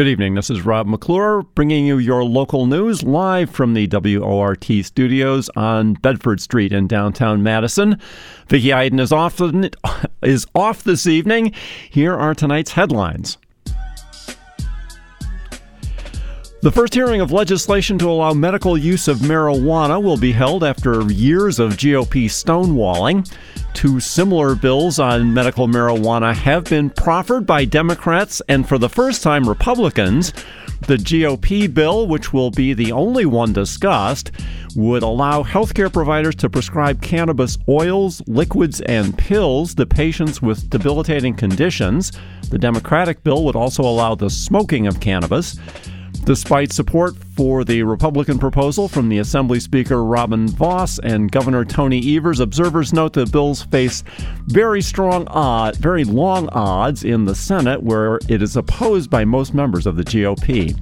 Good evening. This is Rob McClure bringing you your local news live from the WORT studios on Bedford Street in downtown Madison. Vicki Iden is off, is off this evening. Here are tonight's headlines. The first hearing of legislation to allow medical use of marijuana will be held after years of GOP stonewalling. Two similar bills on medical marijuana have been proffered by Democrats and for the first time Republicans. The GOP bill, which will be the only one discussed, would allow healthcare providers to prescribe cannabis oils, liquids, and pills to patients with debilitating conditions. The Democratic bill would also allow the smoking of cannabis. Despite support for the Republican proposal from the Assembly Speaker Robin Vos and Governor Tony Evers, observers note the bills face very strong odds, very long odds in the Senate, where it is opposed by most members of the GOP.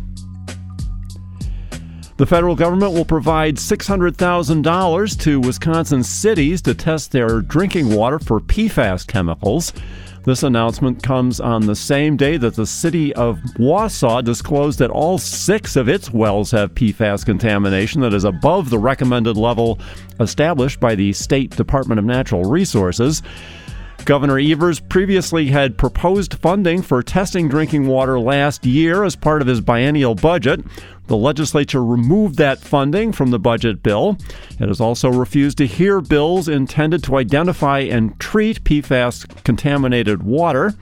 The federal government will provide $600,000 to Wisconsin cities to test their drinking water for PFAS chemicals. This announcement comes on the same day that the city of Wausau disclosed that all six of its wells have PFAS contamination that is above the recommended level established by the State Department of Natural Resources. Governor Evers previously had proposed funding for testing drinking water last year as part of his biennial budget. The legislature removed that funding from the budget bill. It has also refused to hear bills intended to identify and treat PFAS contaminated water.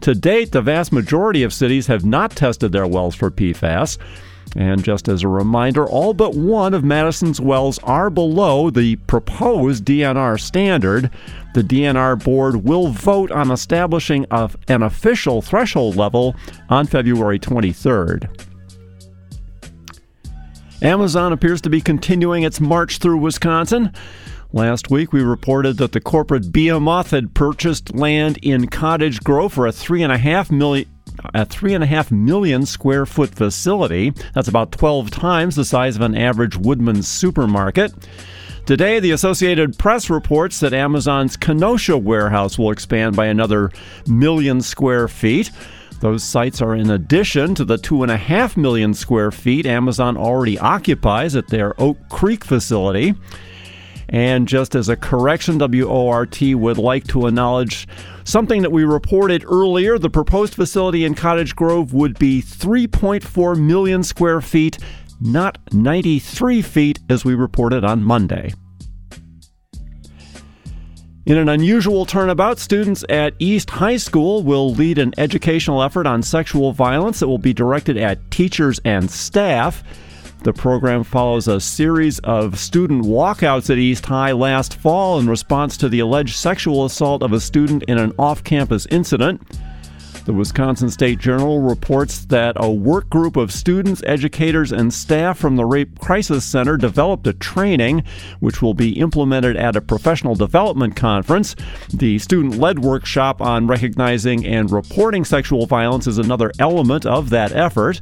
To date, the vast majority of cities have not tested their wells for PFAS. And just as a reminder, all but one of Madison's wells are below the proposed DNR standard. The DNR board will vote on establishing an official threshold level on February 23rd. Amazon appears to be continuing its march through Wisconsin. Last week, we reported that the corporate behemoth had purchased land in Cottage Grove for a three and a half million a three and a half million square foot facility. That's about 12 times the size of an average Woodman's supermarket. Today, the Associated Press reports that Amazon's Kenosha warehouse will expand by another million square feet. Those sites are in addition to the two and a half million square feet Amazon already occupies at their Oak Creek facility. And just as a correction, WORT would like to acknowledge something that we reported earlier. The proposed facility in Cottage Grove would be 3.4 million square feet, not 93 feet as we reported on Monday. In an unusual turnabout, students at East High School will lead an educational effort on sexual violence that will be directed at teachers and staff. The program follows a series of student walkouts at East High last fall in response to the alleged sexual assault of a student in an off campus incident. The Wisconsin State Journal reports that a work group of students, educators, and staff from the Rape Crisis Center developed a training which will be implemented at a professional development conference. The student led workshop on recognizing and reporting sexual violence is another element of that effort.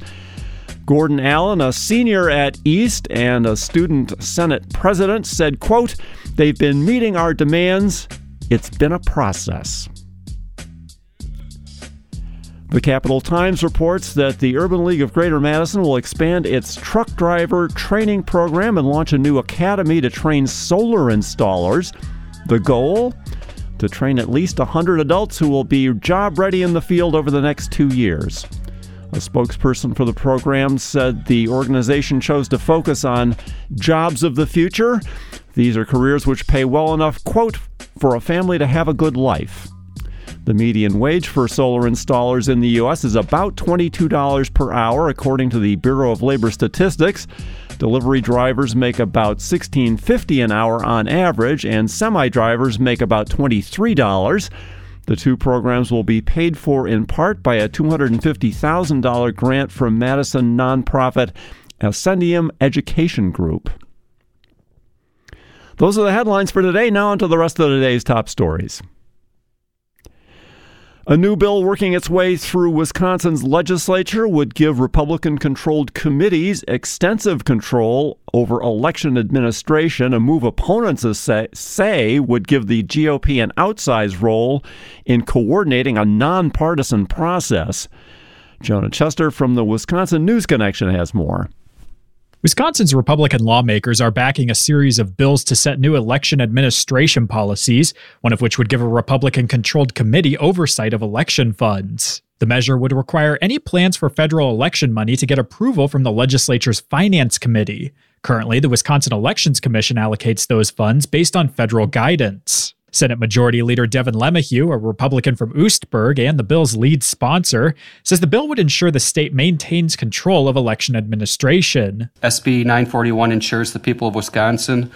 Gordon Allen, a senior at East and a student senate president, said, quote, They've been meeting our demands. It's been a process. The Capital Times reports that the Urban League of Greater Madison will expand its truck driver training program and launch a new academy to train solar installers. The goal? To train at least 100 adults who will be job ready in the field over the next two years. A spokesperson for the program said the organization chose to focus on jobs of the future. These are careers which pay well enough, quote, for a family to have a good life. The median wage for solar installers in the U.S. is about $22 per hour, according to the Bureau of Labor Statistics. Delivery drivers make about $16.50 an hour on average, and semi drivers make about $23. The two programs will be paid for in part by a $250,000 grant from Madison nonprofit Ascendium Education Group. Those are the headlines for today. Now, on to the rest of today's top stories. A new bill working its way through Wisconsin's legislature would give Republican controlled committees extensive control over election administration, a move opponents say would give the GOP an outsized role in coordinating a nonpartisan process. Jonah Chester from the Wisconsin News Connection has more. Wisconsin's Republican lawmakers are backing a series of bills to set new election administration policies, one of which would give a Republican controlled committee oversight of election funds. The measure would require any plans for federal election money to get approval from the legislature's Finance Committee. Currently, the Wisconsin Elections Commission allocates those funds based on federal guidance. Senate Majority Leader Devin LeMahieu, a Republican from Oostburg and the bill's lead sponsor, says the bill would ensure the state maintains control of election administration. SB 941 ensures the people of Wisconsin,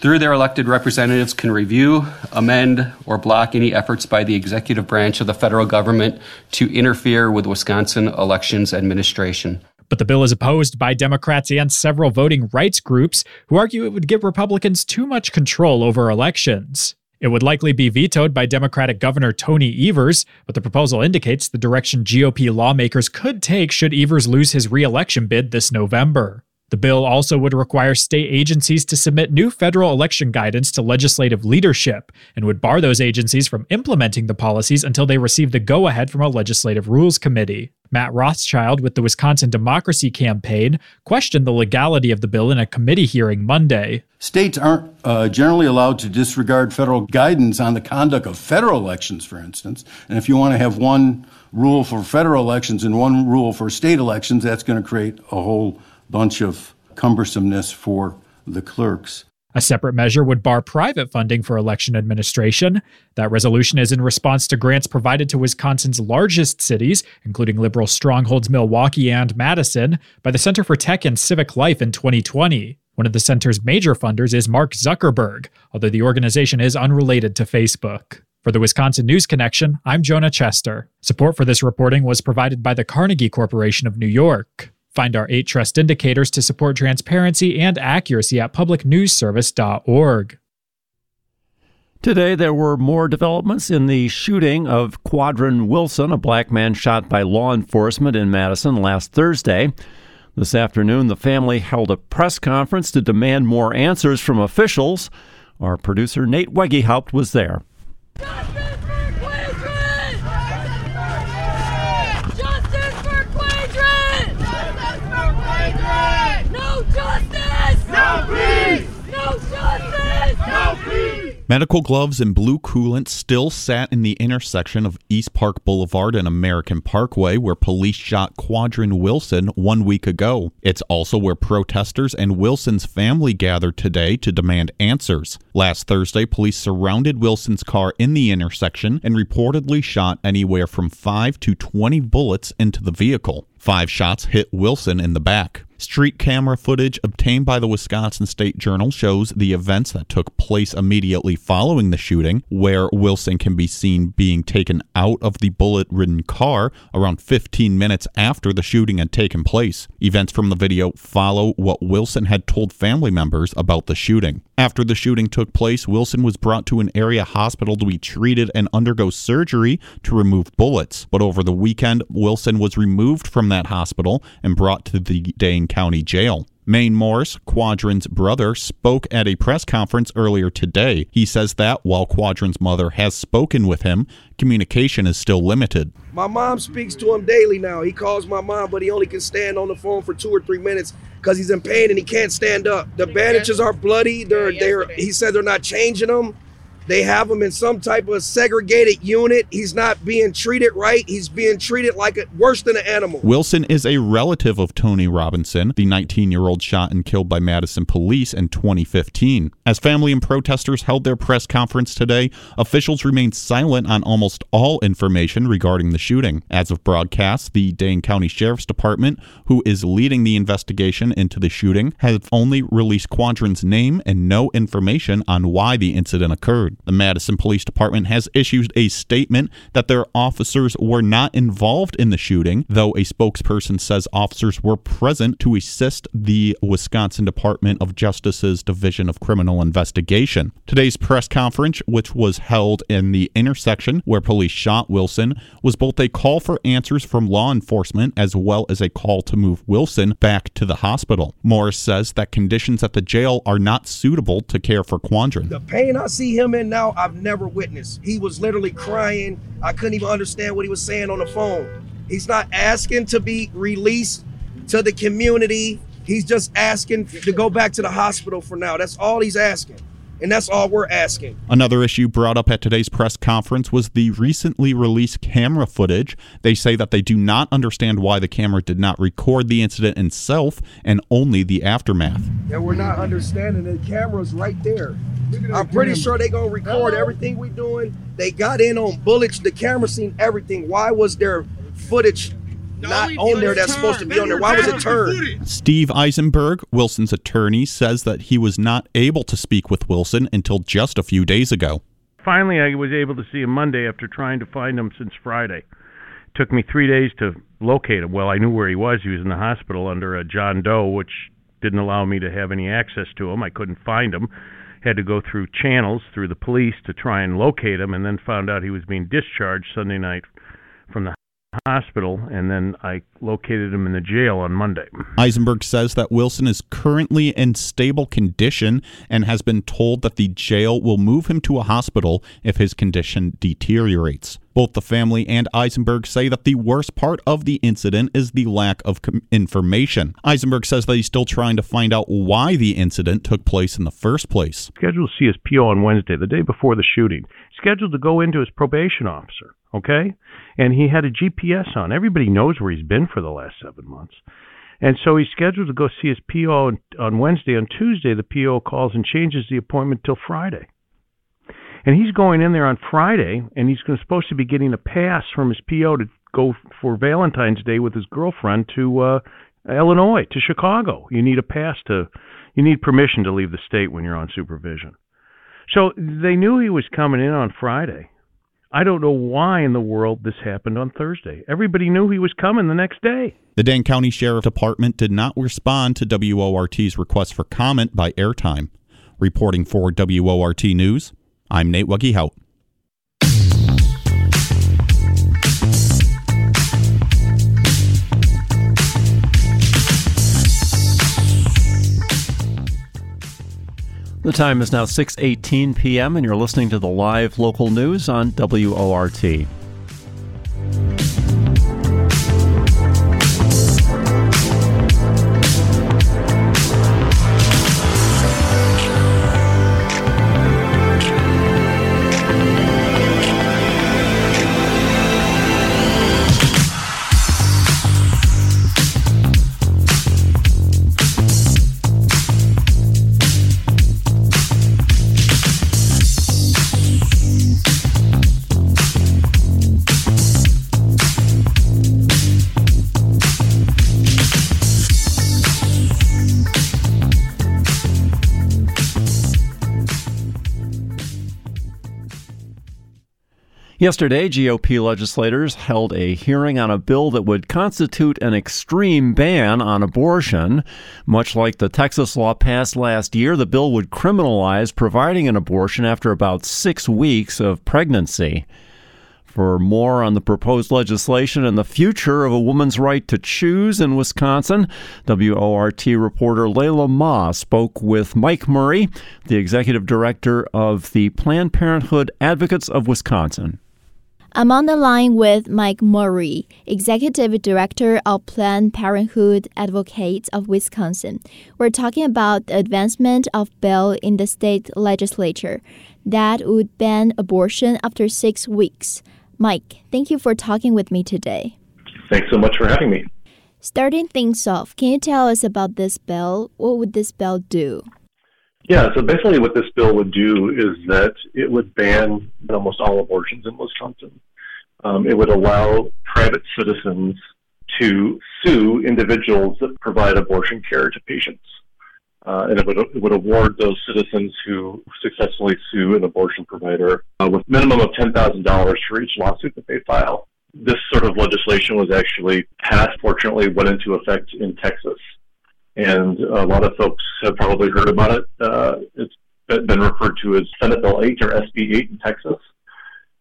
through their elected representatives, can review, amend, or block any efforts by the executive branch of the federal government to interfere with Wisconsin elections administration. But the bill is opposed by Democrats and several voting rights groups who argue it would give Republicans too much control over elections. It would likely be vetoed by Democratic Governor Tony Evers, but the proposal indicates the direction GOP lawmakers could take should Evers lose his reelection bid this November. The bill also would require state agencies to submit new federal election guidance to legislative leadership and would bar those agencies from implementing the policies until they receive the go ahead from a legislative rules committee. Matt Rothschild with the Wisconsin Democracy Campaign questioned the legality of the bill in a committee hearing Monday. States aren't uh, generally allowed to disregard federal guidance on the conduct of federal elections, for instance. And if you want to have one rule for federal elections and one rule for state elections, that's going to create a whole bunch of cumbersomeness for the clerks. A separate measure would bar private funding for election administration. That resolution is in response to grants provided to Wisconsin's largest cities, including liberal strongholds Milwaukee and Madison, by the Center for Tech and Civic Life in 2020. One of the center's major funders is Mark Zuckerberg, although the organization is unrelated to Facebook. For the Wisconsin News Connection, I'm Jonah Chester. Support for this reporting was provided by the Carnegie Corporation of New York. Find our eight trust indicators to support transparency and accuracy at publicnewsservice.org. Today, there were more developments in the shooting of Quadren Wilson, a black man shot by law enforcement in Madison last Thursday. This afternoon, the family held a press conference to demand more answers from officials. Our producer, Nate Wegehaupt, was there. Medical gloves and blue coolant still sat in the intersection of East Park Boulevard and American Parkway where police shot Quadren Wilson one week ago. It's also where protesters and Wilson's family gathered today to demand answers. Last Thursday, police surrounded Wilson's car in the intersection and reportedly shot anywhere from 5 to 20 bullets into the vehicle. Five shots hit Wilson in the back. Street camera footage obtained by the Wisconsin State Journal shows the events that took place immediately following the shooting, where Wilson can be seen being taken out of the bullet ridden car around 15 minutes after the shooting had taken place. Events from the video follow what Wilson had told family members about the shooting. After the shooting took place, Wilson was brought to an area hospital to be treated and undergo surgery to remove bullets. But over the weekend, Wilson was removed from that hospital and brought to the Dane County Jail. Maine Morris, Quadren's brother, spoke at a press conference earlier today. He says that while Quadren's mother has spoken with him, communication is still limited. My mom speaks to him daily now. He calls my mom, but he only can stand on the phone for two or three minutes because he's in pain and he can't stand up. The bandages are bloody. They're they're. He said they're not changing them. They have him in some type of segregated unit. He's not being treated right. He's being treated like a, worse than an animal. Wilson is a relative of Tony Robinson, the 19 year old shot and killed by Madison police in 2015. As family and protesters held their press conference today, officials remained silent on almost all information regarding the shooting. As of broadcast, the Dane County Sheriff's Department, who is leading the investigation into the shooting, has only released Quadren's name and no information on why the incident occurred. The Madison Police Department has issued a statement that their officers were not involved in the shooting, though a spokesperson says officers were present to assist the Wisconsin Department of Justice's Division of Criminal Investigation. Today's press conference, which was held in the intersection where police shot Wilson, was both a call for answers from law enforcement as well as a call to move Wilson back to the hospital. Morris says that conditions at the jail are not suitable to care for Quadren. The pain I see him in now I've never witnessed. He was literally crying. I couldn't even understand what he was saying on the phone. He's not asking to be released to the community. He's just asking to go back to the hospital for now. That's all he's asking. And that's all we're asking. Another issue brought up at today's press conference was the recently released camera footage. They say that they do not understand why the camera did not record the incident itself and only the aftermath. Yeah, we're not understanding the camera's right there. I'm pretty sure they gonna record everything we doing. They got in on bullets. The camera seen everything. Why was there footage not on there that's supposed to be on there? Why was it turned? Steve Eisenberg, Wilson's attorney, says that he was not able to speak with Wilson until just a few days ago. Finally, I was able to see him Monday after trying to find him since Friday. It took me three days to locate him. Well, I knew where he was. He was in the hospital under a John Doe, which didn't allow me to have any access to him. I couldn't find him. Had to go through channels through the police to try and locate him, and then found out he was being discharged Sunday night from the hospital, and then I located him in the jail on Monday. Eisenberg says that Wilson is currently in stable condition and has been told that the jail will move him to a hospital if his condition deteriorates. Both the family and Eisenberg say that the worst part of the incident is the lack of com- information. Eisenberg says that he's still trying to find out why the incident took place in the first place. Scheduled to see his PO on Wednesday, the day before the shooting. Scheduled to go into his probation officer, okay? And he had a GPS on. Everybody knows where he's been for the last seven months. And so he's scheduled to go see his PO on, Wednesday. On Tuesday, the PO calls and changes the appointment till Friday. And he's going in there on Friday, and he's supposed to be getting a pass from his PO to go for Valentine's Day with his girlfriend to uh, Illinois, to Chicago. You need a pass to, you need permission to leave the state when you're on supervision. So they knew he was coming in on Friday. I don't know why in the world this happened on Thursday. Everybody knew he was coming the next day. The Dane County Sheriff Department did not respond to WORT's request for comment by airtime. Reporting for WORT News, I'm Nate Wuggy The time is now 6:18 p.m. and you're listening to the live local news on WORT. Yesterday, GOP legislators held a hearing on a bill that would constitute an extreme ban on abortion. Much like the Texas law passed last year, the bill would criminalize providing an abortion after about six weeks of pregnancy. For more on the proposed legislation and the future of a woman's right to choose in Wisconsin, WORT reporter Layla Ma spoke with Mike Murray, the executive director of the Planned Parenthood Advocates of Wisconsin. I'm on the line with Mike Murray, Executive Director of Planned Parenthood Advocates of Wisconsin. We're talking about the advancement of bill in the state legislature that would ban abortion after six weeks. Mike, thank you for talking with me today. Thanks so much for having me. Starting things off, can you tell us about this bill? What would this bill do? Yeah, so basically what this bill would do is that it would ban almost all abortions in Wisconsin. Um, it would allow private citizens to sue individuals that provide abortion care to patients. Uh, and it would, it would award those citizens who successfully sue an abortion provider uh, with minimum of $10,000 for each lawsuit that they file. This sort of legislation was actually passed, fortunately, went into effect in Texas and a lot of folks have probably heard about it. Uh, it's been referred to as Senate Bill 8 or SB 8 in Texas.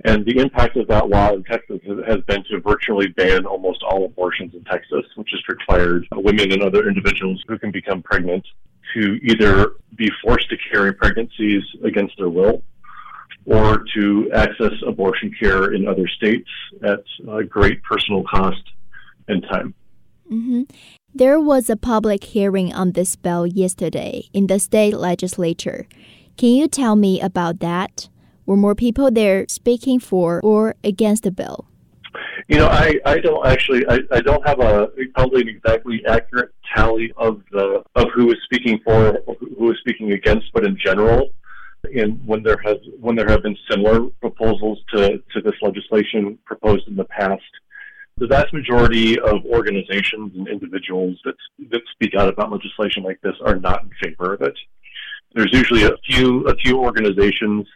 And the impact of that law in Texas has been to virtually ban almost all abortions in Texas, which has required women and other individuals who can become pregnant to either be forced to carry pregnancies against their will or to access abortion care in other states at great personal cost and time. Mm-hmm. There was a public hearing on this bill yesterday in the state legislature. Can you tell me about that? Were more people there speaking for or against the bill? You know, I, I don't actually I, I don't have a probably an exactly accurate tally of the of who is speaking for who is speaking against, but in general, in when there has when there have been similar proposals to, to this legislation proposed in the past, the vast majority of organizations and individuals that that speak out about legislation like this are not in favor of it. There's usually a few a few organizations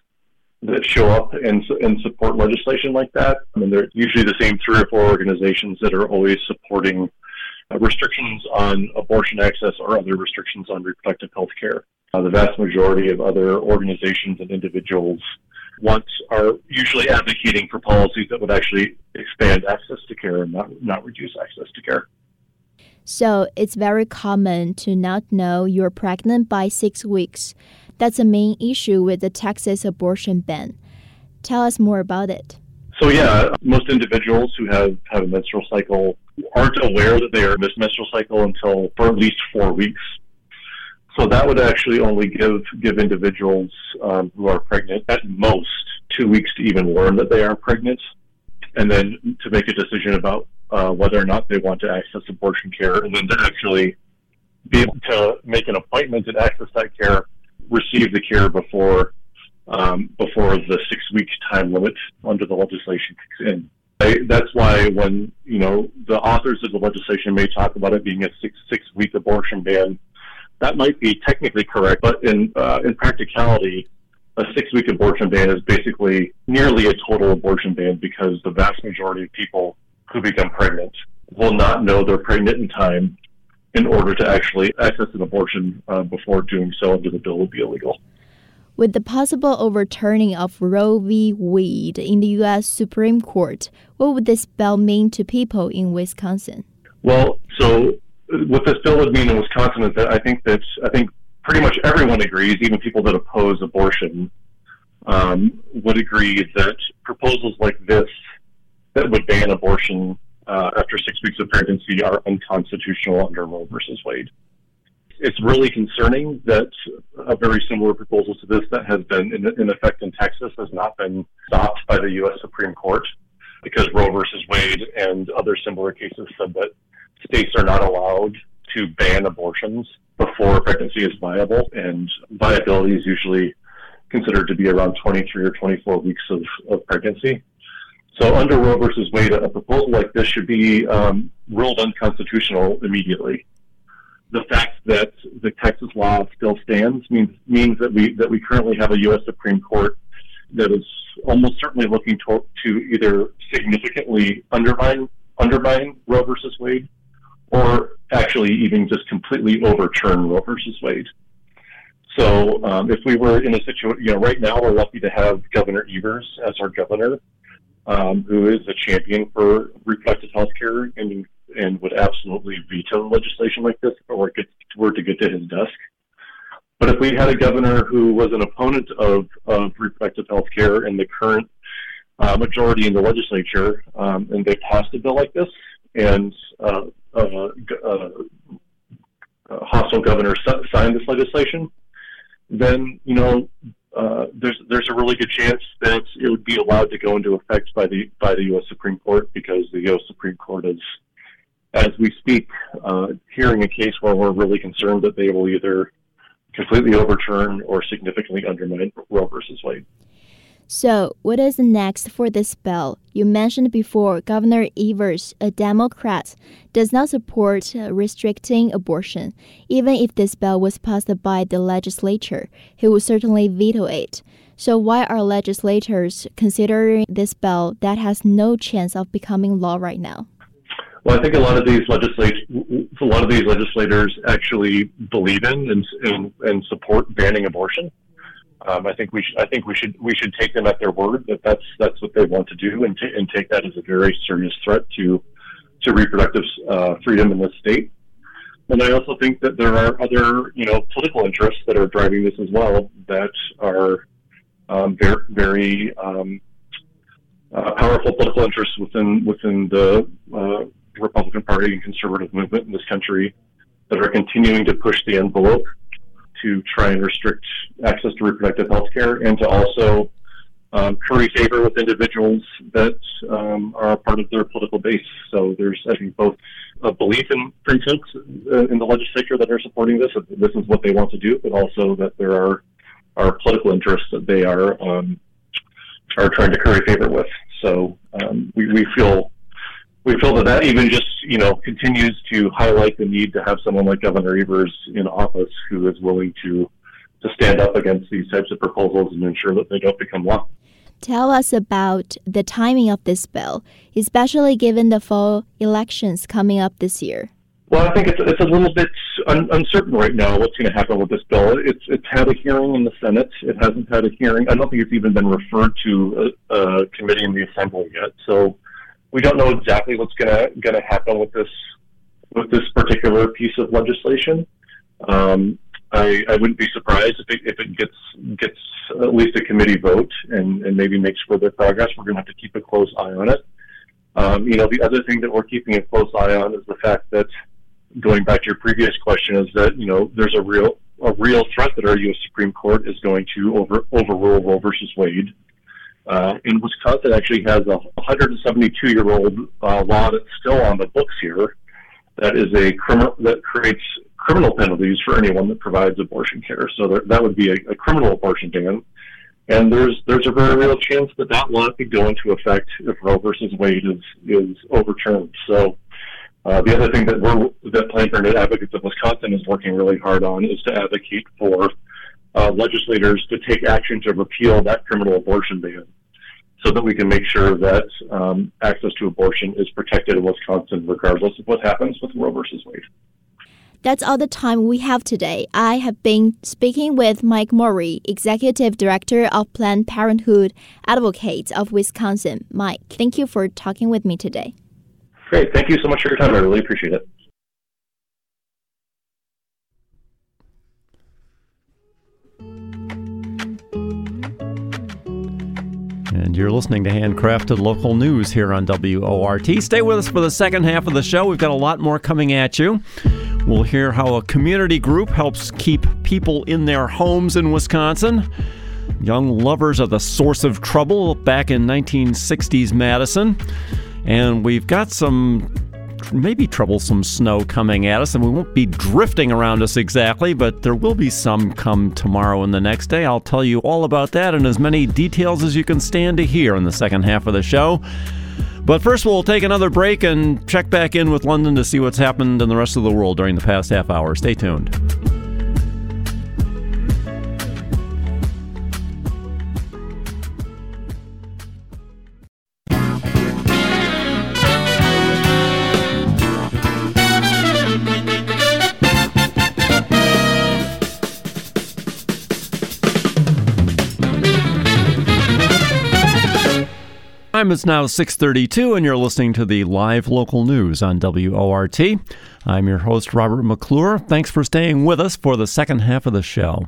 that show up and, and support legislation like that. I mean, they're usually the same three or four organizations that are always supporting uh, restrictions on abortion access or other restrictions on reproductive health care. Uh, the vast majority of other organizations and individuals want are usually advocating for policies that would actually expand access to care and not, not reduce access to care. So it's very common to not know you're pregnant by six weeks. That's a main issue with the Texas abortion ban. Tell us more about it. So yeah, most individuals who have, have a menstrual cycle aren't aware that they are missed menstrual cycle until for at least four weeks. So that would actually only give give individuals um, who are pregnant at most two weeks to even learn that they are pregnant, and then to make a decision about uh, whether or not they want to access abortion care, and then to actually be able to make an appointment and access that care receive the care before um, before the six week time limit under the legislation kicks in. I, that's why when you know the authors of the legislation may talk about it being a six six week abortion ban, that might be technically correct, but in uh, in practicality, a six week abortion ban is basically nearly a total abortion ban because the vast majority of people who become pregnant will not know they're pregnant in time in order to actually access an abortion uh, before doing so under the bill would be illegal. With the possible overturning of Roe v. Wade in the U.S. Supreme Court, what would this bill mean to people in Wisconsin? Well, so what this bill would mean in Wisconsin is that I think that I think pretty much everyone agrees, even people that oppose abortion, um, would agree that proposals like this that would ban abortion uh, after six weeks of pregnancy are unconstitutional under Roe versus Wade. It's really concerning that a very similar proposal to this that has been in, in effect in Texas has not been stopped by the U.S. Supreme Court because Roe versus Wade and other similar cases said that states are not allowed to ban abortions before pregnancy is viable, and viability is usually considered to be around 23 or 24 weeks of, of pregnancy. So under Roe versus Wade, a proposal like this should be um, ruled unconstitutional immediately. The fact that the Texas law still stands means means that we that we currently have a U.S. Supreme Court that is almost certainly looking to, to either significantly undermine undermine Roe versus Wade, or actually even just completely overturn Roe versus Wade. So um, if we were in a situation, you know, right now we're lucky to have Governor Evers as our governor um, who is a champion for reproductive health care and, and would absolutely veto legislation like this if it were, to get to his desk. But if we had a governor who was an opponent of, of reproductive health care and the current uh, majority in the legislature, um, and they passed a bill like this, and uh hostile governor signed this legislation, then you know uh, there's there's a really good chance that it would be allowed to go into effect by the by the U.S. Supreme Court because the U.S. Supreme Court is, as we speak, uh, hearing a case where we're really concerned that they will either completely overturn or significantly undermine Roe versus Wade. So, what is next for this bill? You mentioned before Governor Evers, a Democrat, does not support uh, restricting abortion. Even if this bill was passed by the legislature, he would certainly veto it. So, why are legislators considering this bill that has no chance of becoming law right now? Well, I think a lot of these legislat a lot of these legislators actually believe in and, and, and support banning abortion. Um, I think we should, I think we should we should take them at their word that that's that's what they want to do and, t- and take that as a very serious threat to to reproductive uh, freedom in this state. And I also think that there are other you know political interests that are driving this as well that are um, very very um, uh, powerful political interests within within the uh, Republican Party and conservative movement in this country that are continuing to push the envelope to try and restrict access to reproductive health care and to also um, curry favor with individuals that um, are part of their political base. So there's, I think, both a belief in, for instance, uh, in the legislature that are supporting this, that this is what they want to do, but also that there are are political interests that they are um, are trying to curry favor with. So um, we, we feel we feel that that even just you know continues to highlight the need to have someone like Governor Evers in office who is willing to to stand up against these types of proposals and ensure that they don't become law. Tell us about the timing of this bill, especially given the fall elections coming up this year. Well, I think it's, it's a little bit un- uncertain right now what's going to happen with this bill. It's it's had a hearing in the Senate. It hasn't had a hearing. I don't think it's even been referred to a, a committee in the Assembly yet. So we don't know exactly what's going to happen with this with this particular piece of legislation. Um, I, I wouldn't be surprised if it, if it gets gets at least a committee vote and, and maybe makes further progress. We're going to have to keep a close eye on it. Um, you know, the other thing that we're keeping a close eye on is the fact that going back to your previous question, is that you know there's a real a real threat that our U.S. Supreme Court is going to over overrule Roe versus Wade. Uh, and Wisconsin actually has a 172 year old uh, law that's still on the books here that is a criminal that creates criminal penalties for anyone that provides abortion care. So there, that would be a, a criminal abortion ban. And there's there's a very real chance that that law could go into effect if Roe versus Wade is is overturned. So uh, the other thing that we're that Planned Parenthood Advocates of Wisconsin is working really hard on is to advocate for uh, legislators to take action to repeal that criminal abortion ban, so that we can make sure that um, access to abortion is protected in Wisconsin, regardless of what happens with Roe versus Wade. That's all the time we have today. I have been speaking with Mike Murray, Executive Director of Planned Parenthood Advocates of Wisconsin. Mike, thank you for talking with me today. Great. Thank you so much for your time. I really appreciate it. And you're listening to Handcrafted Local News here on WORT. Stay with us for the second half of the show. We've got a lot more coming at you. We'll hear how a community group helps keep people in their homes in Wisconsin. Young lovers are the source of trouble back in 1960s Madison. And we've got some maybe troublesome snow coming at us, and we won't be drifting around us exactly, but there will be some come tomorrow and the next day. I'll tell you all about that in as many details as you can stand to hear in the second half of the show. But first, we'll take another break and check back in with London to see what's happened in the rest of the world during the past half hour. Stay tuned. Time is now 6:32 and you're listening to the live local news on WORT. I'm your host Robert McClure. Thanks for staying with us for the second half of the show.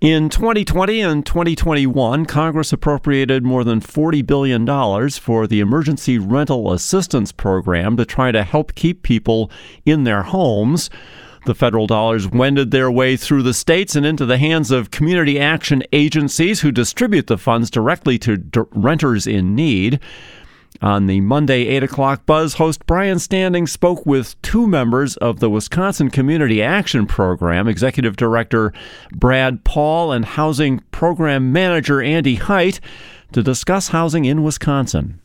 In 2020 and 2021, Congress appropriated more than $40 billion for the Emergency Rental Assistance Program to try to help keep people in their homes. The federal dollars wended their way through the states and into the hands of community action agencies who distribute the funds directly to d- renters in need. On the Monday 8 o'clock buzz, host Brian Standing spoke with two members of the Wisconsin Community Action Program, Executive Director Brad Paul and Housing Program Manager Andy Heidt, to discuss housing in Wisconsin.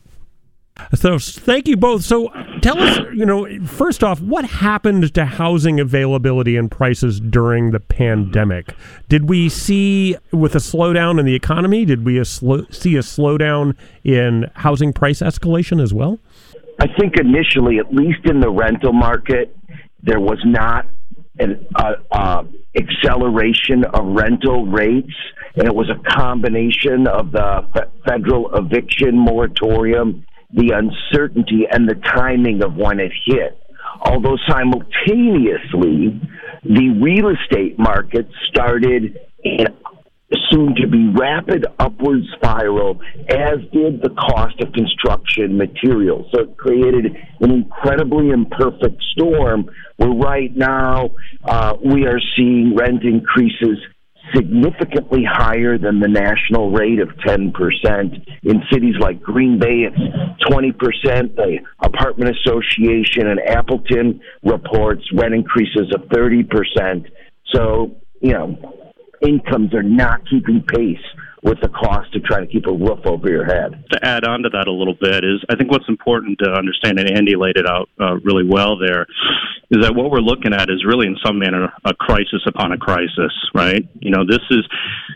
So thank you both. So tell us, you know, first off, what happened to housing availability and prices during the pandemic? Did we see, with a slowdown in the economy, did we a see a slowdown in housing price escalation as well? I think initially, at least in the rental market, there was not an uh, uh, acceleration of rental rates, and it was a combination of the federal eviction moratorium the uncertainty and the timing of when it hit. Although simultaneously, the real estate market started in soon to be rapid upward spiral, as did the cost of construction materials. So it created an incredibly imperfect storm where right now uh, we are seeing rent increases significantly higher than the national rate of 10%. In cities like Green Bay, it's 20%. The Apartment Association in Appleton reports rent increases of 30%. So, you know, incomes are not keeping pace with the cost to try to keep a roof over your head. To add on to that a little bit is I think what's important to understand, and Andy laid it out uh, really well there, is that what we're looking at is really in some manner a crisis upon a crisis, right? You know, this is,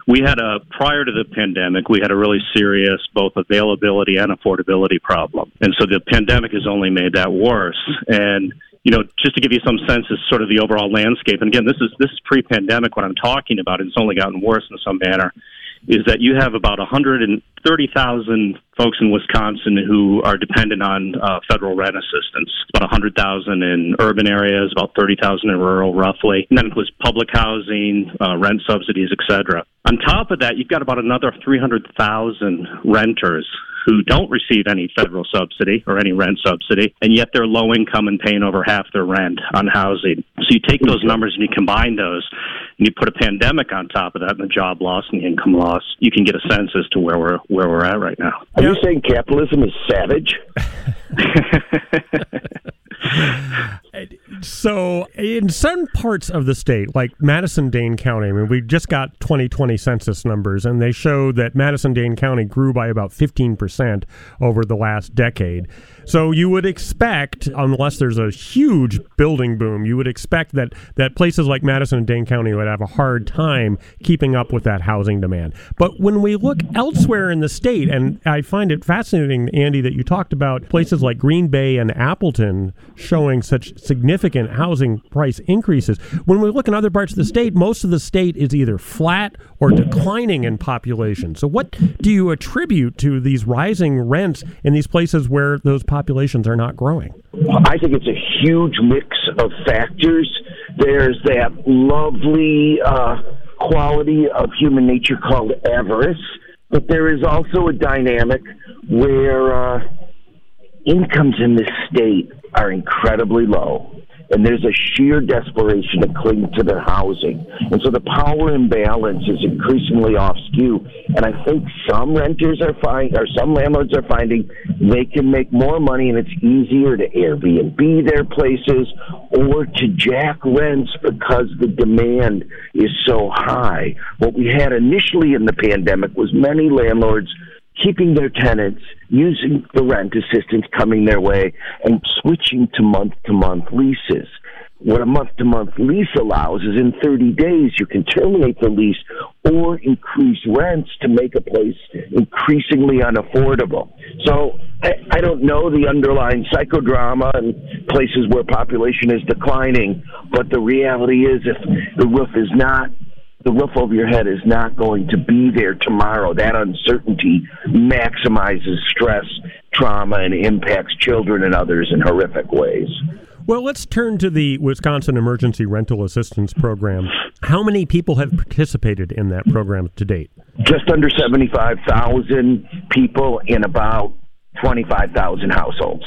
we had a, prior to the pandemic, we had a really serious both availability and affordability problem. And so the pandemic has only made that worse. And you know, just to give you some sense of sort of the overall landscape. And again, this is this is pre-pandemic. What I'm talking about, it's only gotten worse in some manner is that you have about 130,000 folks in Wisconsin who are dependent on uh, federal rent assistance. About 100,000 in urban areas, about 30,000 in rural, roughly. And that includes public housing, uh, rent subsidies, et cetera. On top of that, you've got about another 300,000 renters who don't receive any federal subsidy or any rent subsidy, and yet they're low income and paying over half their rent on housing. So you take those numbers and you combine those, and you put a pandemic on top of that, and the job loss and the income loss. You can get a sense as to where we're where we're at right now. Are you saying capitalism is savage? so, in some parts of the state, like Madison Dane County, I mean, we just got 2020 census numbers, and they show that Madison Dane County grew by about 15% over the last decade. So, you would expect, unless there's a huge building boom, you would expect that, that places like Madison and Dane County would have a hard time keeping up with that housing demand. But when we look elsewhere in the state, and I find it fascinating, Andy, that you talked about places like Green Bay and Appleton showing such significant housing price increases. When we look in other parts of the state, most of the state is either flat or declining in population. So, what do you attribute to these rising rents in these places where those populations are not growing? I think it's a huge mix of factors. There's that lovely uh, quality of human nature called avarice, but there is also a dynamic where uh, incomes in this state are incredibly low. And there's a sheer desperation to cling to their housing. And so the power imbalance is increasingly off skew. And I think some renters are finding, or some landlords are finding they can make more money and it's easier to Airbnb their places or to jack rents because the demand is so high. What we had initially in the pandemic was many landlords keeping their tenants, using the rent assistance coming their way, and switching to month to month leases. What a month to month lease allows is in 30 days you can terminate the lease or increase rents to make a place increasingly unaffordable. So I, I don't know the underlying psychodrama in places where population is declining, but the reality is if the roof is not the roof over your head is not going to be there tomorrow. That uncertainty maximizes stress, trauma, and impacts children and others in horrific ways. Well, let's turn to the Wisconsin Emergency Rental Assistance Program. How many people have participated in that program to date? Just under 75,000 people in about 25,000 households.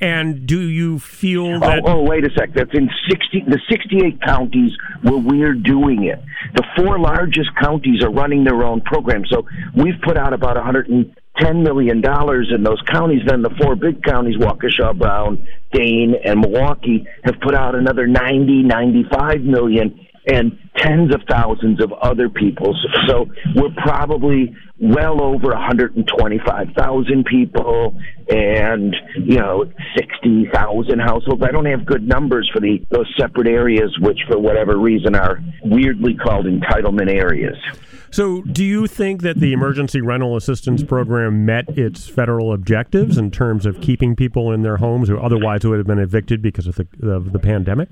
And do you feel oh, that? Oh, oh, wait a sec. That's in 60, the 68 counties where we're doing it. The four largest counties are running their own program. So we've put out about 110 million dollars in those counties. Then the four big counties, Waukesha, Brown, Dane, and Milwaukee, have put out another 90, 95 million and tens of thousands of other people. So we're probably well over 125,000 people and, you know, 60,000 households. I don't have good numbers for the those separate areas which for whatever reason are weirdly called entitlement areas. So, do you think that the emergency rental assistance program met its federal objectives in terms of keeping people in their homes who otherwise would have been evicted because of the, of the pandemic?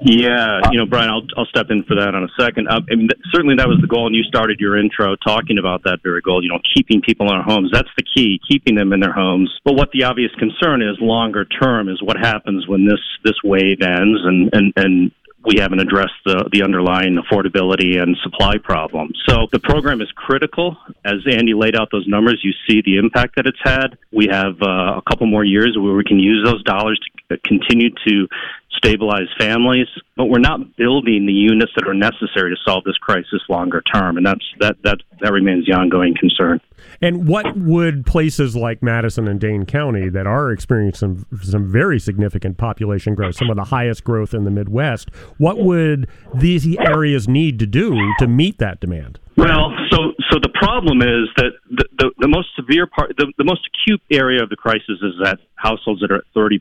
Yeah, you know, Brian, I'll I'll step in for that on a second. Uh, I mean, th- certainly that was the goal, and you started your intro talking about that very goal. You know, keeping people in our homes. That's the key, keeping them in their homes. But what the obvious concern is, longer term, is what happens when this this wave ends, and and and we haven't addressed the, the underlying affordability and supply problem. So the program is critical. As Andy laid out those numbers, you see the impact that it's had. We have uh, a couple more years where we can use those dollars to continue to stabilize families, but we're not building the units that are necessary to solve this crisis longer term, and that's that that that remains the ongoing concern. And what would places like Madison and Dane County that are experiencing some, some very significant population growth, some of the highest growth in the Midwest, what would these areas need to do to meet that demand? Well, so so the problem is that the, the, the most severe part, the, the most acute area of the crisis is that households that are at 30%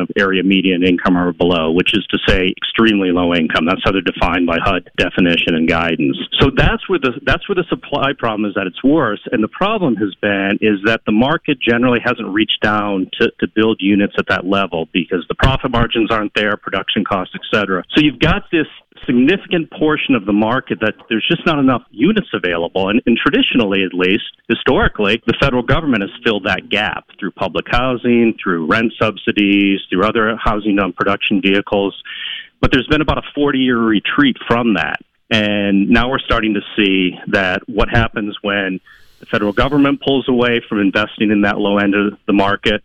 of area median income or below, which is to say extremely low income. That's how they're defined by HUD definition and guidance. So that's where the that's where the supply problem is at its worst. And the problem has been is that the market generally hasn't reached down to, to build units at that level because the profit margins aren't there, production costs, et cetera. So you've got this significant portion of the market that there's just not enough units available. And, and, traditionally, at least, historically, the federal government has filled that gap through public housing, through rent subsidies, through other housing on production vehicles. But there's been about a 40 year retreat from that. And now we're starting to see that what happens when the federal government pulls away from investing in that low end of the market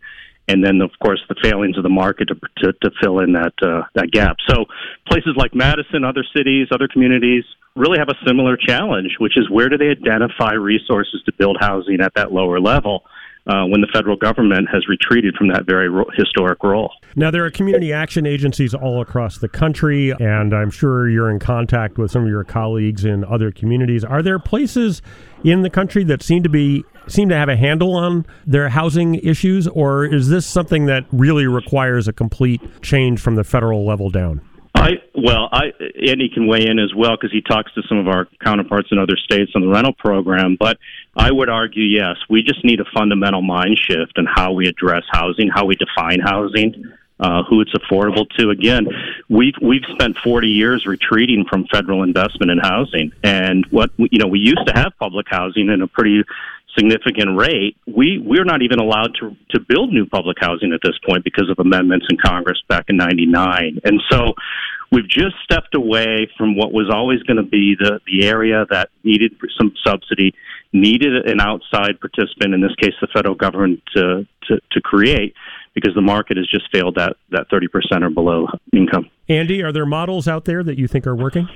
and then of course the failings of the market to to, to fill in that uh, that gap. So places like Madison, other cities, other communities really have a similar challenge, which is where do they identify resources to build housing at that lower level? Uh, when the federal government has retreated from that very ro- historic role. Now, there are community action agencies all across the country, and I'm sure you're in contact with some of your colleagues in other communities. Are there places in the country that seem to be seem to have a handle on their housing issues, or is this something that really requires a complete change from the federal level down? I well, I Andy can weigh in as well because he talks to some of our counterparts in other states on the rental program. But I would argue, yes, we just need a fundamental mind shift in how we address housing, how we define housing, uh, who it's affordable to. Again, we've we've spent 40 years retreating from federal investment in housing, and what you know we used to have public housing in a pretty significant rate, we we're not even allowed to to build new public housing at this point because of amendments in Congress back in '99, and so we've just stepped away from what was always going to be the the area that needed some subsidy, needed an outside participant, in this case the federal government, to to, to create because the market has just failed that that 30% or below income. Andy, are there models out there that you think are working?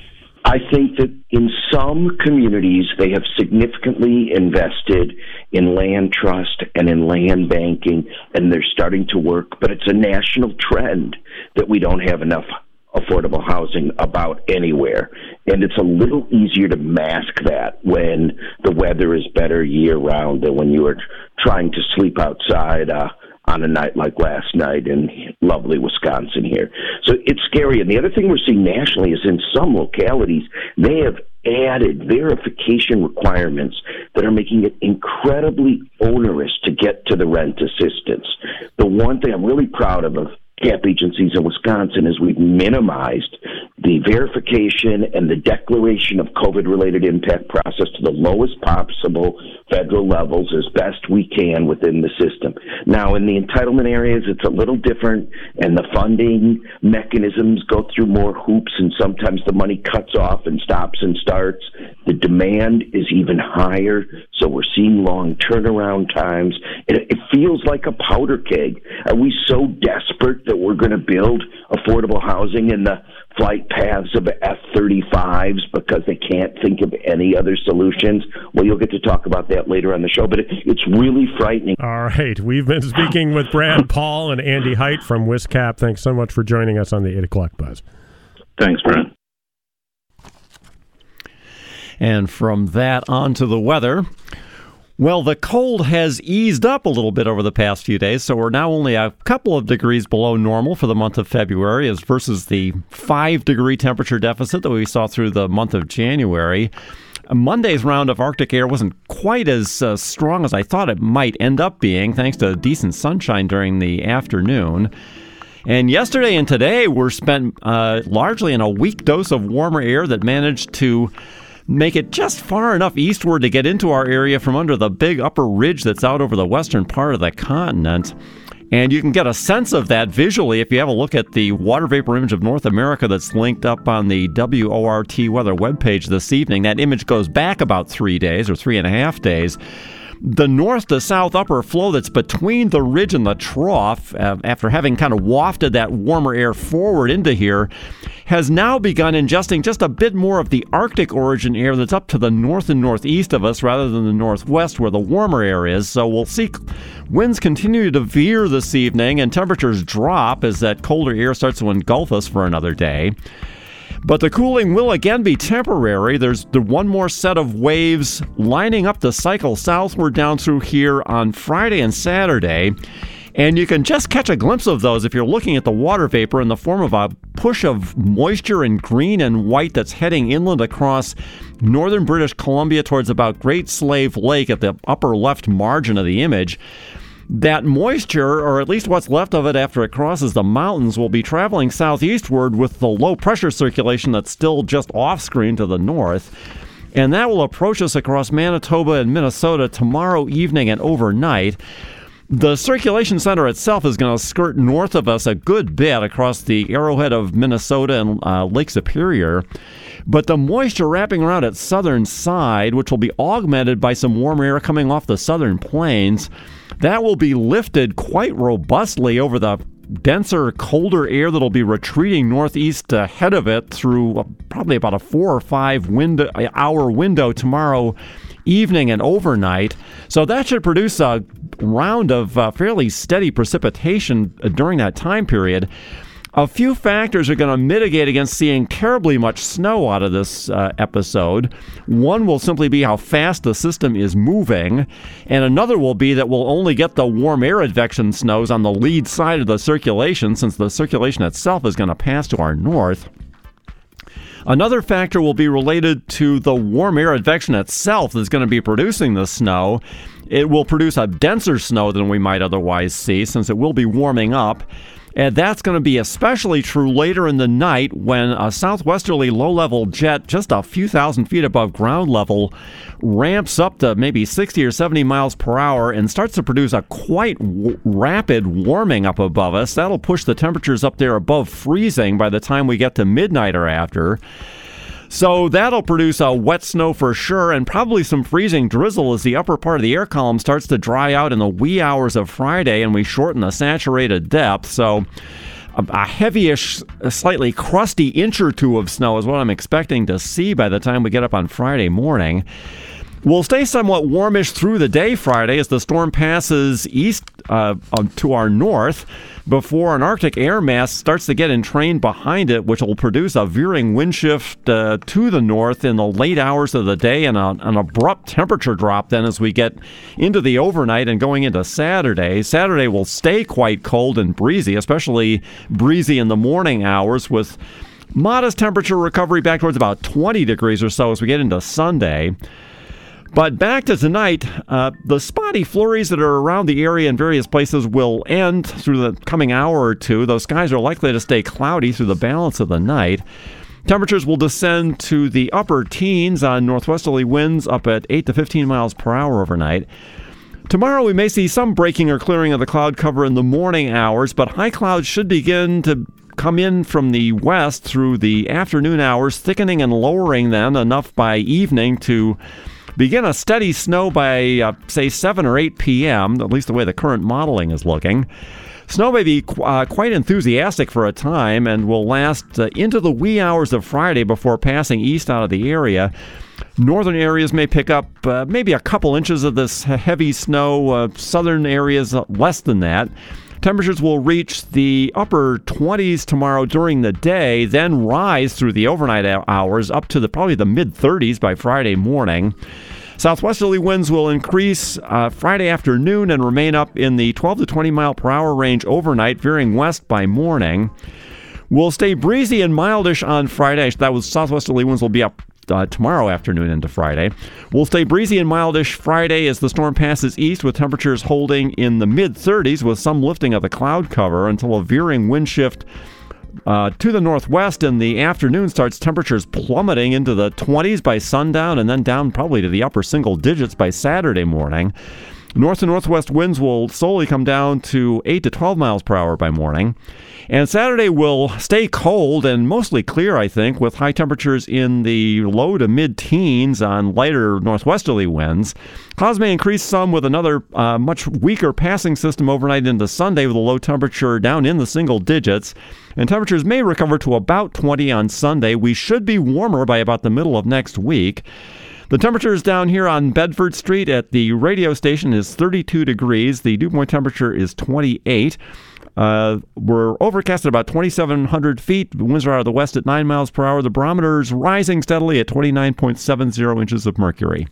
I think that in some communities they have significantly invested in land trust and in land banking, and they're starting to work. But it's a national trend that we don't have enough affordable housing about anywhere. And it's a little easier to mask that when the weather is better year round than when you are trying to sleep outside. Uh, on a night like last night in lovely Wisconsin here. So it's scary. And the other thing we're seeing nationally is in some localities, they have added verification requirements that are making it incredibly onerous to get to the rent assistance. The one thing I'm really proud of, of CAP agencies in Wisconsin is we've minimized the verification and the declaration of COVID related impact process to the lowest possible federal levels as best we can within the system. Now, in the entitlement areas, it's a little different, and the funding mechanisms go through more hoops, and sometimes the money cuts off and stops and starts. The demand is even higher, so we're seeing long turnaround times. It, it feels like a powder keg. Are we so desperate that we're going to build affordable housing in the flight paths of F 35s because they can't think of any other solutions. Well, you'll get to talk about that later on the show, but it, it's really frightening. All right. We've been speaking with Brad Paul and Andy Heidt from WISCAP. Thanks so much for joining us on the 8 o'clock buzz. Thanks, Brad. And from that on to the weather. Well, the cold has eased up a little bit over the past few days, so we're now only a couple of degrees below normal for the month of February as versus the 5 degree temperature deficit that we saw through the month of January. Monday's round of Arctic air wasn't quite as uh, strong as I thought it might end up being, thanks to decent sunshine during the afternoon. And yesterday and today were spent uh, largely in a weak dose of warmer air that managed to make it just far enough eastward to get into our area from under the big upper ridge that's out over the western part of the continent. And you can get a sense of that visually if you have a look at the water vapor image of North America that's linked up on the WORT weather webpage this evening. That image goes back about three days or three and a half days the north to south upper flow that's between the ridge and the trough, uh, after having kind of wafted that warmer air forward into here, has now begun ingesting just a bit more of the Arctic origin air that's up to the north and northeast of us rather than the northwest where the warmer air is. So we'll see winds continue to veer this evening and temperatures drop as that colder air starts to engulf us for another day. But the cooling will again be temporary. There's the one more set of waves lining up the cycle southward down through here on Friday and Saturday. And you can just catch a glimpse of those if you're looking at the water vapor in the form of a push of moisture in green and white that's heading inland across northern British Columbia towards about Great Slave Lake at the upper left margin of the image that moisture, or at least what's left of it after it crosses the mountains, will be traveling southeastward with the low pressure circulation that's still just off screen to the north. And that will approach us across Manitoba and Minnesota tomorrow evening and overnight. The circulation center itself is going to skirt north of us a good bit across the arrowhead of Minnesota and uh, Lake Superior. But the moisture wrapping around its southern side, which will be augmented by some warm air coming off the southern plains, that will be lifted quite robustly over the denser, colder air that'll be retreating northeast ahead of it through probably about a four or five window, hour window tomorrow evening and overnight. So that should produce a round of uh, fairly steady precipitation during that time period. A few factors are going to mitigate against seeing terribly much snow out of this uh, episode. One will simply be how fast the system is moving, and another will be that we'll only get the warm air advection snows on the lead side of the circulation since the circulation itself is going to pass to our north. Another factor will be related to the warm air advection itself that's going to be producing the snow. It will produce a denser snow than we might otherwise see since it will be warming up. And that's going to be especially true later in the night when a southwesterly low level jet, just a few thousand feet above ground level, ramps up to maybe 60 or 70 miles per hour and starts to produce a quite w- rapid warming up above us. That'll push the temperatures up there above freezing by the time we get to midnight or after. So that'll produce a wet snow for sure and probably some freezing drizzle as the upper part of the air column starts to dry out in the wee hours of Friday and we shorten the saturated depth. So a heavyish, slightly crusty inch or two of snow is what I'm expecting to see by the time we get up on Friday morning. We'll stay somewhat warmish through the day Friday as the storm passes east uh, to our north before an Arctic air mass starts to get entrained behind it, which will produce a veering wind shift uh, to the north in the late hours of the day and a, an abrupt temperature drop then as we get into the overnight and going into Saturday. Saturday will stay quite cold and breezy, especially breezy in the morning hours with modest temperature recovery back towards about 20 degrees or so as we get into Sunday. But back to tonight, uh, the spotty flurries that are around the area in various places will end through the coming hour or two. Those skies are likely to stay cloudy through the balance of the night. Temperatures will descend to the upper teens on northwesterly winds up at 8 to 15 miles per hour overnight. Tomorrow we may see some breaking or clearing of the cloud cover in the morning hours, but high clouds should begin to come in from the west through the afternoon hours, thickening and lowering then enough by evening to begin a steady snow by, uh, say, 7 or 8 p.m., at least the way the current modeling is looking. Snow may be uh, quite enthusiastic for a time and will last uh, into the wee hours of Friday before passing east out of the area. Northern areas may pick up uh, maybe a couple inches of this heavy snow, uh, southern areas uh, less than that. Temperatures will reach the upper 20s tomorrow during the day, then rise through the overnight hours up to the probably the mid 30s by Friday morning. Southwesterly winds will increase uh, Friday afternoon and remain up in the 12 to 20 mile per hour range overnight, veering west by morning. We'll stay breezy and mildish on Friday. That was southwesterly winds will be up uh, tomorrow afternoon into Friday. We'll stay breezy and mildish Friday as the storm passes east, with temperatures holding in the mid 30s with some lifting of the cloud cover until a veering wind shift. Uh, to the northwest in the afternoon starts temperatures plummeting into the 20s by sundown and then down probably to the upper single digits by Saturday morning. North to northwest winds will slowly come down to 8 to 12 miles per hour by morning. And Saturday will stay cold and mostly clear, I think, with high temperatures in the low to mid teens on lighter northwesterly winds. Clouds may increase some with another uh, much weaker passing system overnight into Sunday with a low temperature down in the single digits. And temperatures may recover to about 20 on Sunday. We should be warmer by about the middle of next week. The temperatures down here on Bedford Street at the radio station is 32 degrees. The dew point temperature is 28. Uh, we're overcast at about 2,700 feet. The winds are out of the west at 9 miles per hour. The barometer's rising steadily at 29.70 inches of mercury.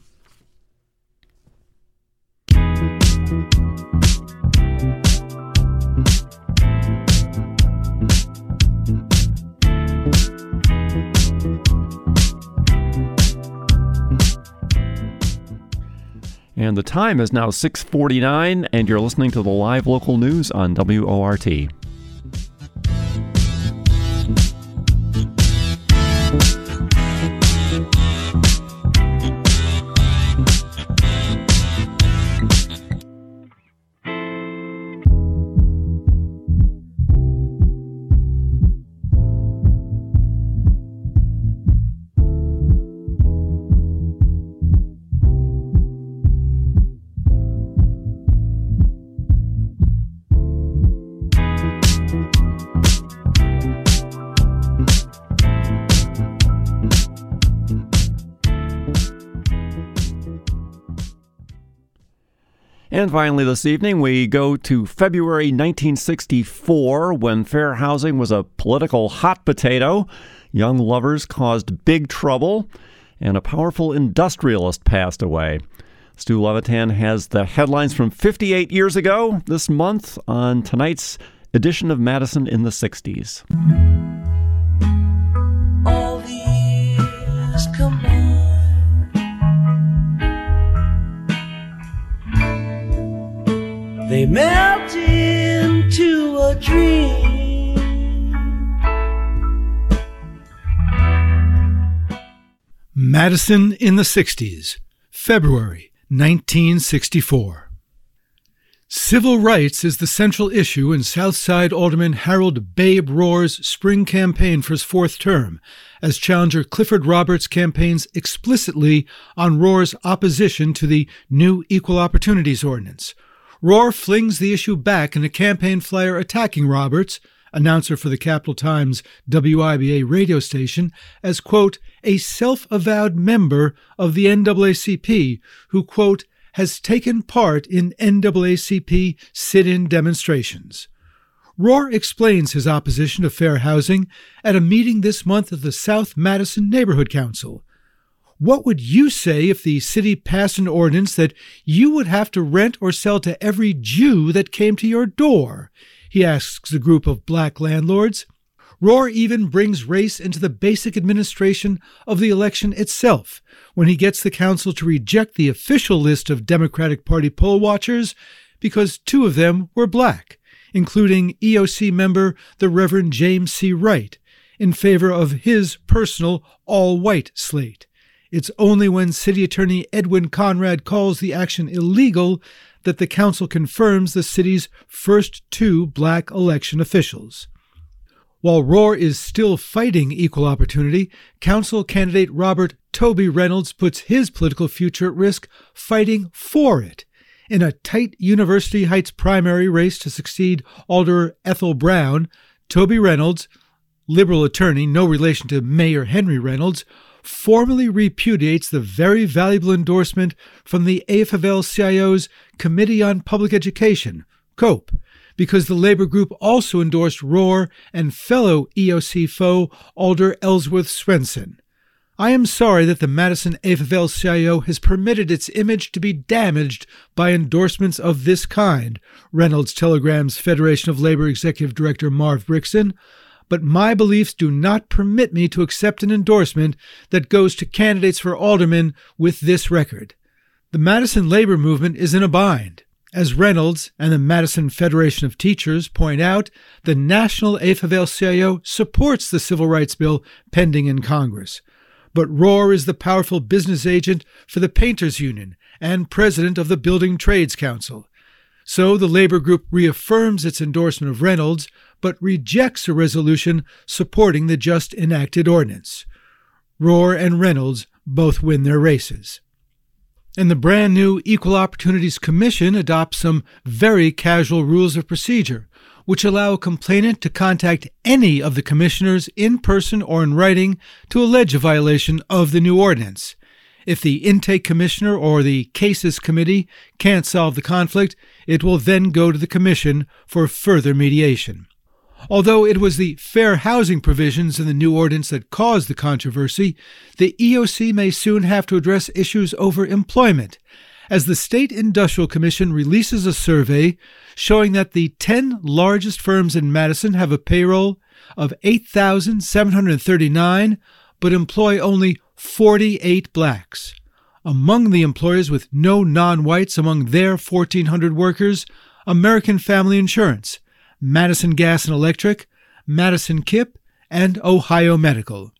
And the time is now 6:49 and you're listening to the live local news on WORT. And finally, this evening, we go to February 1964 when fair housing was a political hot potato. Young lovers caused big trouble, and a powerful industrialist passed away. Stu Levitan has the headlines from 58 years ago this month on tonight's edition of Madison in the 60s. They melt into a dream. Madison in the 60s, February 1964. Civil rights is the central issue in Southside Alderman Harold Babe Rohr's spring campaign for his fourth term, as challenger Clifford Roberts campaigns explicitly on Rohr's opposition to the new Equal Opportunities Ordinance. Rohr flings the issue back in a campaign flyer attacking Roberts, announcer for the Capital Times WIBA radio station, as, quote, a self avowed member of the NAACP who, quote, has taken part in NAACP sit in demonstrations. Rohr explains his opposition to fair housing at a meeting this month of the South Madison Neighborhood Council. What would you say if the city passed an ordinance that you would have to rent or sell to every Jew that came to your door? He asks a group of black landlords. Rohr even brings race into the basic administration of the election itself when he gets the council to reject the official list of Democratic Party poll watchers because two of them were black, including EOC member the Reverend James C. Wright, in favor of his personal all white slate. It's only when City Attorney Edwin Conrad calls the action illegal that the council confirms the city's first two black election officials. While Rohr is still fighting equal opportunity, council candidate Robert Toby Reynolds puts his political future at risk fighting for it. In a tight University Heights primary race to succeed Alder Ethel Brown, Toby Reynolds, liberal attorney, no relation to Mayor Henry Reynolds, formally repudiates the very valuable endorsement from the AFL CIO's Committee on Public Education, COPE, because the labor group also endorsed Rohr and fellow EOC foe Alder Ellsworth Swenson. I am sorry that the Madison AFL CIO has permitted its image to be damaged by endorsements of this kind, Reynolds telegrams Federation of Labor Executive Director Marv Brixton but my beliefs do not permit me to accept an endorsement that goes to candidates for aldermen with this record. The Madison labor movement is in a bind. As Reynolds and the Madison Federation of Teachers point out, the National AFL-CIO supports the Civil Rights Bill pending in Congress. but Rohr is the powerful business agent for the Painters Union and president of the Building Trades Council. So the labor group reaffirms its endorsement of Reynolds, but rejects a resolution supporting the just enacted ordinance. Rohr and Reynolds both win their races. And the brand new Equal Opportunities Commission adopts some very casual rules of procedure, which allow a complainant to contact any of the commissioners in person or in writing to allege a violation of the new ordinance. If the intake commissioner or the cases committee can't solve the conflict, it will then go to the commission for further mediation. Although it was the fair housing provisions in the new ordinance that caused the controversy, the EOC may soon have to address issues over employment, as the State Industrial Commission releases a survey showing that the 10 largest firms in Madison have a payroll of 8,739 but employ only 48 blacks. Among the employers with no non whites among their 1,400 workers, American Family Insurance, Madison Gas and Electric, Madison KIPP, and Ohio Medical.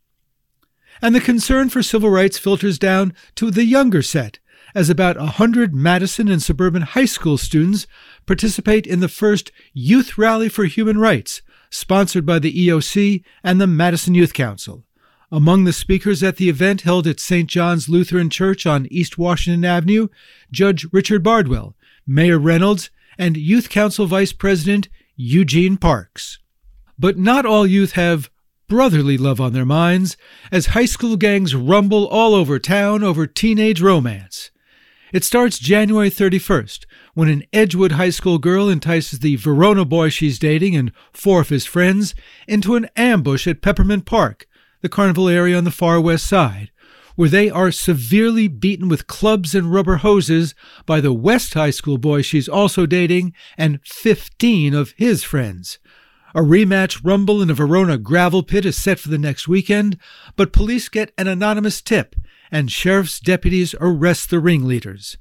And the concern for civil rights filters down to the younger set, as about a 100 Madison and suburban high school students participate in the first Youth Rally for Human Rights, sponsored by the EOC and the Madison Youth Council. Among the speakers at the event held at St. John's Lutheran Church on East Washington Avenue, Judge Richard Bardwell, Mayor Reynolds, and Youth Council Vice President Eugene Parks. But not all youth have brotherly love on their minds as high school gangs rumble all over town over teenage romance. It starts January 31st when an Edgewood High School girl entices the Verona boy she's dating and four of his friends into an ambush at Peppermint Park the carnival area on the far west side, where they are severely beaten with clubs and rubber hoses by the West High School boy she's also dating and 15 of his friends. A rematch rumble in a Verona gravel pit is set for the next weekend, but police get an anonymous tip and sheriff's deputies arrest the ringleaders.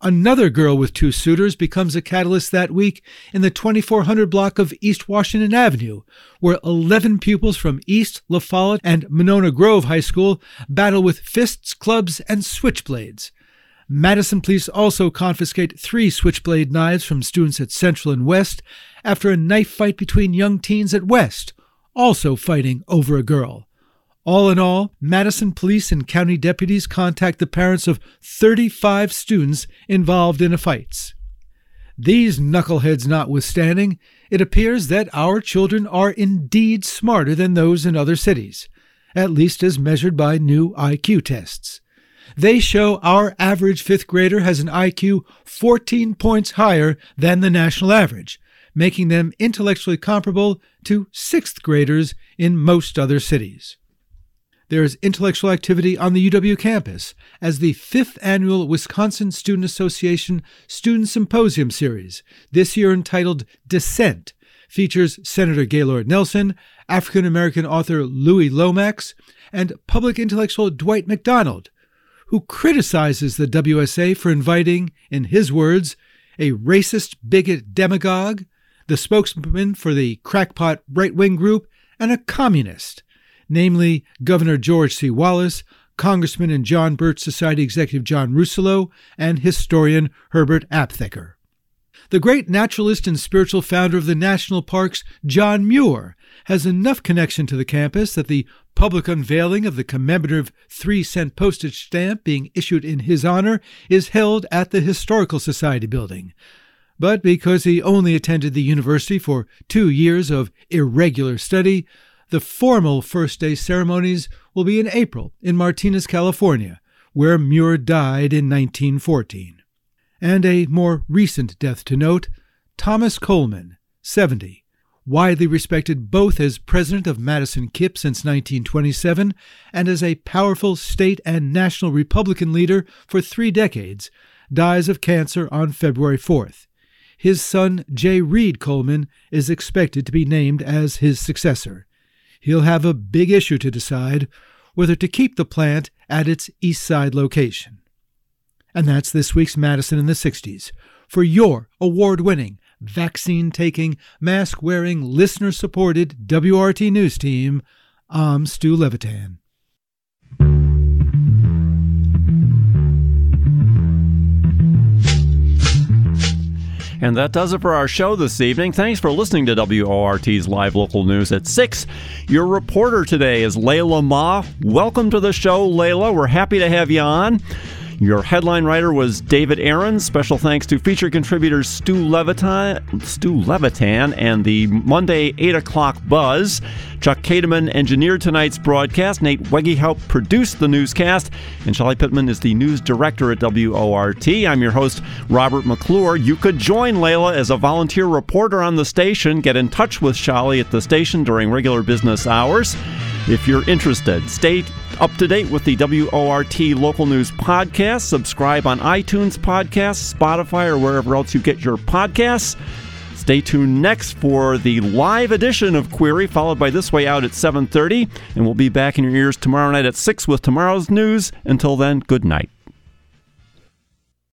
Another girl with two suitors becomes a catalyst that week in the 2400 block of East Washington Avenue, where 11 pupils from East, La Follette, and Monona Grove High School battle with fists, clubs, and switchblades. Madison police also confiscate three switchblade knives from students at Central and West after a knife fight between young teens at West, also fighting over a girl. All in all, Madison police and county deputies contact the parents of 35 students involved in the fights. These knuckleheads notwithstanding, it appears that our children are indeed smarter than those in other cities, at least as measured by new IQ tests. They show our average fifth grader has an IQ 14 points higher than the national average, making them intellectually comparable to sixth graders in most other cities there is intellectual activity on the UW campus as the fifth annual Wisconsin Student Association Student Symposium Series, this year entitled Dissent, features Senator Gaylord Nelson, African American author Louis Lomax, and public intellectual Dwight Macdonald, who criticizes the WSA for inviting, in his words, a racist bigot demagogue, the spokesman for the crackpot right wing group, and a communist namely Governor George C. Wallace, Congressman and John Birch Society Executive John Rousselot, and historian Herbert Aptheker. The great naturalist and spiritual founder of the national parks, John Muir, has enough connection to the campus that the public unveiling of the commemorative three cent postage stamp being issued in his honor is held at the Historical Society building. But because he only attended the university for two years of irregular study, the formal first day ceremonies will be in April in Martinez, California, where Muir died in 1914. And a more recent death to note Thomas Coleman, 70, widely respected both as president of Madison KIPP since 1927 and as a powerful state and national Republican leader for three decades, dies of cancer on February 4th. His son, J. Reed Coleman, is expected to be named as his successor he'll have a big issue to decide whether to keep the plant at its East Side location. And that's this week's Madison in the 60s. For your award winning, vaccine taking, mask wearing, listener supported WRT News team, I'm Stu Levitan. And that does it for our show this evening. Thanks for listening to WORT's Live Local News at 6. Your reporter today is Layla Ma. Welcome to the show, Layla. We're happy to have you on. Your headline writer was David Aaron. Special thanks to feature contributors Stu Levitan, Stu Levitan and the Monday 8 o'clock buzz. Chuck Kademan engineered tonight's broadcast. Nate Weggehaupt produced the newscast. And Shelly Pittman is the news director at WORT. I'm your host, Robert McClure. You could join Layla as a volunteer reporter on the station. Get in touch with Shelly at the station during regular business hours if you're interested. Stay up to date with the WORT Local News Podcast. Subscribe on iTunes Podcasts, Spotify, or wherever else you get your podcasts. Stay tuned next for the live edition of Query, followed by This Way Out at 7.30. And we'll be back in your ears tomorrow night at 6 with tomorrow's news. Until then, good night.